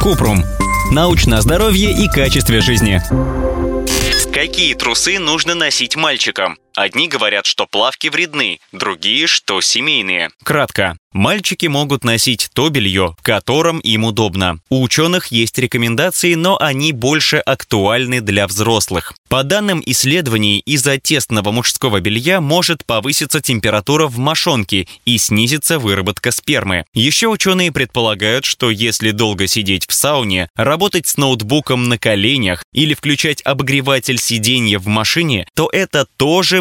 Купрум. Научное здоровье и качестве жизни. Какие трусы нужно носить мальчикам? Одни говорят, что плавки вредны, другие, что семейные. Кратко. Мальчики могут носить то белье, в котором им удобно. У ученых есть рекомендации, но они больше актуальны для взрослых. По данным исследований, из-за тесного мужского белья может повыситься температура в мошонке и снизится выработка спермы. Еще ученые предполагают, что если долго сидеть в сауне, работать с ноутбуком на коленях или включать обогреватель сиденья в машине, то это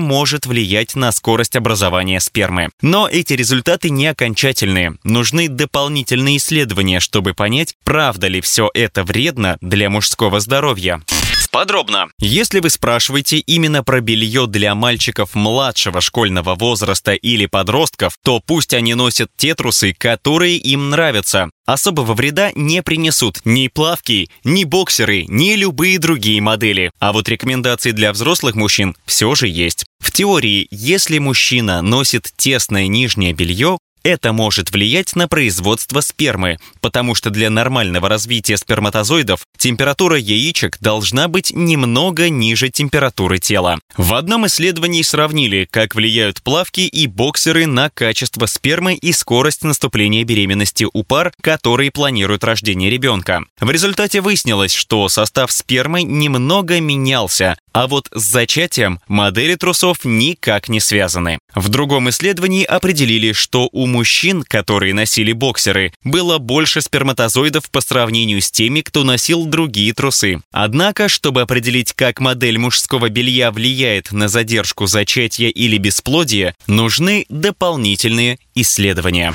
может влиять на скорость образования спермы. Но эти результаты не окончательные. Нужны дополнительные исследования, чтобы понять, правда ли все это вредно для мужского здоровья. Подробно. Если вы спрашиваете именно про белье для мальчиков младшего школьного возраста или подростков, то пусть они носят те трусы, которые им нравятся. Особого вреда не принесут ни плавки, ни боксеры, ни любые другие модели. А вот рекомендации для взрослых мужчин все же есть. В теории, если мужчина носит тесное нижнее белье, это может влиять на производство спермы, потому что для нормального развития сперматозоидов температура яичек должна быть немного ниже температуры тела. В одном исследовании сравнили, как влияют плавки и боксеры на качество спермы и скорость наступления беременности у пар, которые планируют рождение ребенка. В результате выяснилось, что состав спермы немного менялся, а вот с зачатием модели трусов никак не связаны. В другом исследовании определили, что у мужчин, которые носили боксеры, было больше сперматозоидов по сравнению с теми, кто носил другие трусы. Однако, чтобы определить, как модель мужского белья влияет на задержку зачатия или бесплодия, нужны дополнительные исследования.